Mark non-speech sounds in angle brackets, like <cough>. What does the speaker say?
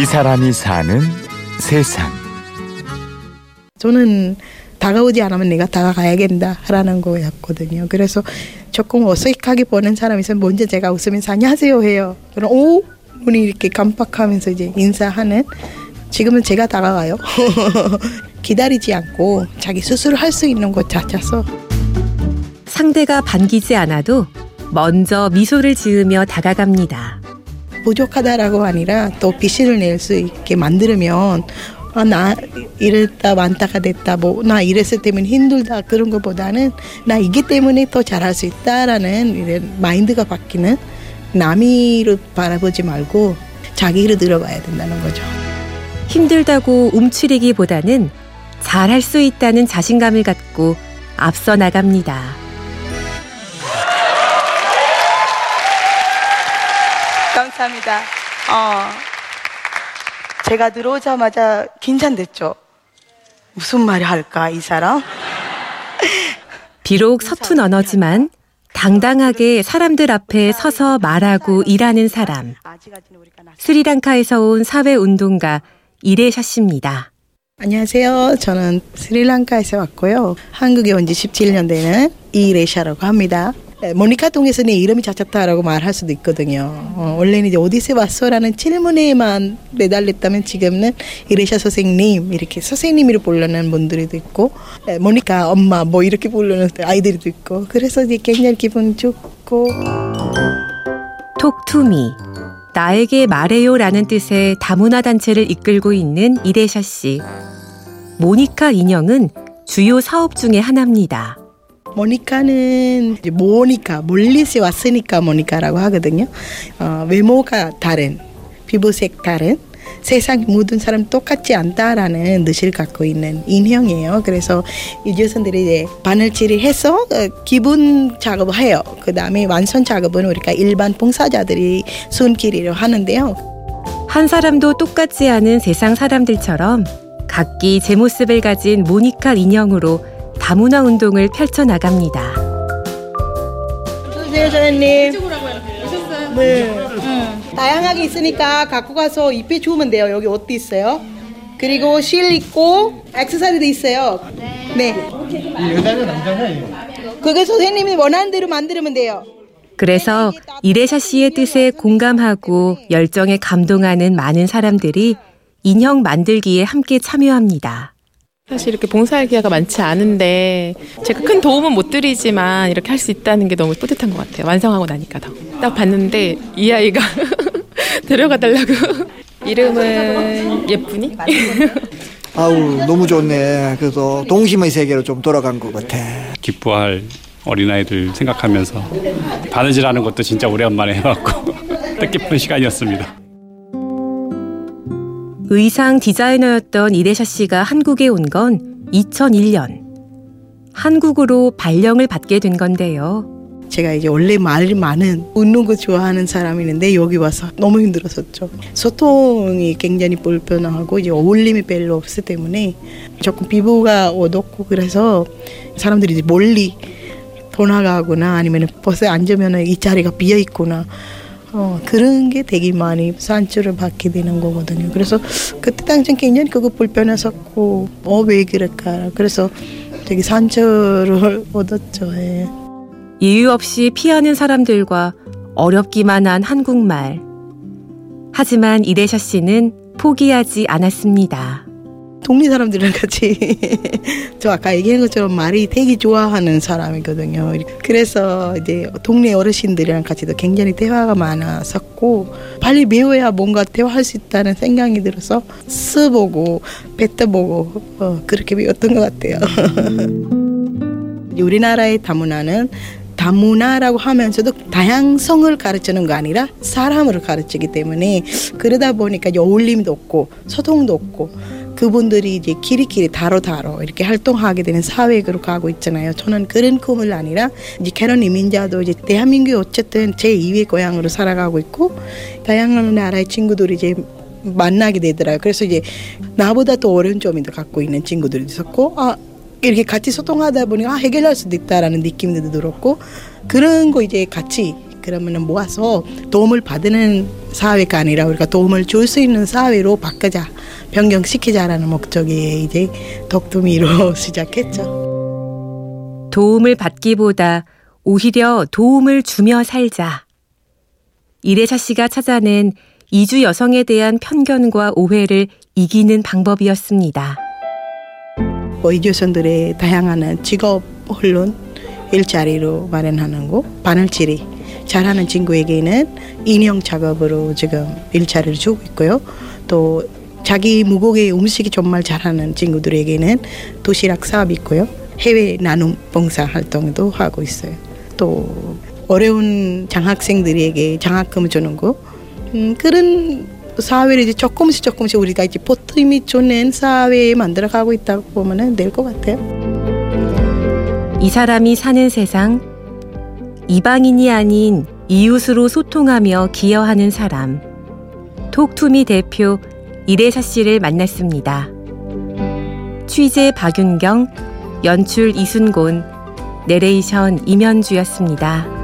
이 사람이 사는 세상. 저는 다가오지 않으면 내가 다가가야겠다라는 거였거든요. 그래서 조금 어색하게 보는 사람이 있으면 먼저 제가 웃으면서 안녕하세요 해요. 그럼 오 눈이 이렇게 깜빡하면서 이제 인사하는 지금은 제가 다가가요. <laughs> 기다리지 않고 자기 스스로 할 수 있는 것 찾아서 상대가 반기지 않아도 먼저 미소를 지으며 다가갑니다. 부족하다라고 아니라 또 비신을 낼 수 있게 만들면 아, 나 이랬다 완다가 됐다 뭐 나 이랬을 때문에 힘들다 그런 것보다는 나 이게 때문에 더 잘할 수 있다라는 이런 마인드가 바뀌는 남이를 바라보지 말고 자기를 들어봐야 된다는 거죠. 힘들다고 움츠리기보다는 잘할 수 있다는 자신감을 갖고 앞서 나갑니다. 감사합니다. 어, 제가 들어오자마자 긴장됐죠. 무슨 말을 할까 이 사람? 비록 서툰 언어지만 당당하게 사람들 앞에 서서 말하고 일하는 사람. 스리랑카에서 온 사회운동가 이레샤 씨입니다. 안녕하세요. 저는 스리랑카에서 왔고요. 한국에 온 지 17년 되는 이레샤라고 합니다. 네, 모니카 통해서 내 이름이 잡혔다라고 말할 수도 있거든요. 어, 원래는 이제 어디서 왔어라는 질문에만 매달렸다면 지금은 이레샤 선생님 이렇게 선생님으로 부르는 분들도 있고 네, 모니카 엄마 뭐 이렇게 부르는 아이들도 있고 그래서 이제 굉장히 기분 좋고 톡투미 나에게 말해요라는 뜻의 다문화 단체를 이끌고 있는 이레샤 씨. 모니카 인형은 주요 사업 중의 하나입니다. 모니카는 모니카 멀리서 왔으니까 모니카라고 하거든요. 어, 외모가 다른 피부색 다른 세상 모든 사람 똑같지 않다라는 뜻을 갖고 있는 인형이에요. 그래서 유조선들이 이제 바늘칠을 해서 어, 기본 작업을 해요. 그 다음에 완성 작업은 우리가 일반 봉사자들이 손길이로 하는데요. 한 사람도 똑같지 않은 세상 사람들처럼 각기 제 모습을 가진 모니카 인형으로 다문화 운동을 펼쳐 나갑니다. 어서오세요, 사장님. 네. 응. 다양하게 있으니까 갖고 가서 입에 주우면 돼요. 여기 옷도 있어요. 그리고 실 있고 액세서리도 있어요. 네. 여자냐 남자냐 그거 선생님이 원하는 대로 만들면 돼요. 그래서 이레샤 씨의 뜻에 공감하고 열정에 감동하는 많은 사람들이 인형 만들기에 함께 참여합니다. 사실 이렇게 봉사할 기회가 많지 않은데 제가 큰 도움은 못 드리지만 이렇게 할 수 있다는 게 너무 뿌듯한 것 같아요. 완성하고 나니까 더. 딱 봤는데 이 아이가 <laughs> 데려가 달라고. 이름은 예쁘니? <laughs> 아우 너무 좋네. 그래서 동심의 세계로 좀 돌아간 것 같아. 기뻐할 어린아이들 생각하면서 바느질하는 것도 진짜 오랜만에 해왔고 <laughs> 뜻깊은 시간이었습니다. 의상 디자이너였던 이레샤 씨가 한국에 온 건 2001년. 한국으로 발령을 받게 된 건데요. 제가 이제 원래 말 많은 웃는 거 좋아하는 사람이는데 여기 와서 너무 힘들었었죠. 소통이 굉장히 불편하고 이제 어울림이 별로 없기 때문에 조금 피부가 어둡고 그래서 사람들이 이제 멀리 떠나가거나 아니면 버스에 앉으면 이 자리가 비어 있거나 어, 그런 게 되게 많이 산출을 받게 되는 거거든요. 그래서 그때 당시 굉장히 그거 불편했었고, 어, 왜 그럴까. 그래서 되게 산출을 <laughs> 얻었죠. 예. 이유 없이 피하는 사람들과 어렵기만 한 한국말. 하지만 이레샤 씨는 포기하지 않았습니다. 동네 사람들이랑 같이 <laughs> 저 아까 얘기한 것처럼 말이 되게 좋아하는 사람이거든요. 그래서 이제 동네 어르신들이랑 같이도 굉장히 대화가 많았었고 빨리 배워야 뭔가 대화할 수 있다는 생각이 들어서 써보고 뱉어보고 어, 그렇게 배웠던 것 같아요. <laughs> 우리나라의 다문화는 다문화라고 하면서도 다양성을 가르치는 거 아니라 사람을 가르치기 때문에 그러다 보니까 어울림도 없고 소통도 없고 그분들이 이제 길이길이 다로 다로 이렇게 활동하게 되는 사회로 가고 있잖아요. 저는 그런 꿈을 아니라 이제 캐런 이민자도 이제 대한민국이 어쨌든 제 2의 고향으로 살아가고 있고 다양한 나라의 친구들이 이제 만나게 되더라고요. 그래서 이제 나보다 더 어려운 더 갖고 있는 친구들이 있었고 아 이렇게 같이 소통하다 보니 아 해결할 수도 있다라는 느낌도 들었고 그런 거 이제 같이 그러면 모아서 도움을 받는 사회가 아니라 우리가 도움을 줄 수 있는 사회로 바꾸자, 변경시키자라는 목적이 이제 덕두미로 <laughs> 시작했죠. 도움을 받기보다 오히려 도움을 주며 살자. 이래샤 씨가 찾아낸 이주 여성에 대한 편견과 오해를 이기는 방법이었습니다. 뭐 이주선들의 다양한 직업 혼론 일자리로 마련하는 거 바늘질이 잘하는 친구에게는 인형 작업으로 지금 일자리를 주고 있고요. 또 자기 무곡의 음식이 정말 잘하는 친구들에게는 도시락 사업이 있고요. 해외 나눔 봉사 활동도 하고 있어요. 또 어려운 장학생들에게 장학금을 주는 거 음, 그런 사회를 이제 조금씩 조금씩 우리가 이제 보탬이 주는 사회에 만들어가고 있다고 보면 될것 같아요. 이 사람이 사는 세상, 이방인이 아닌 이웃으로 소통하며 기여하는 사람, 톡투미 대표 이래샤 씨를 만났습니다. 취재 박윤경, 연출 이순곤, 내레이션 임현주였습니다.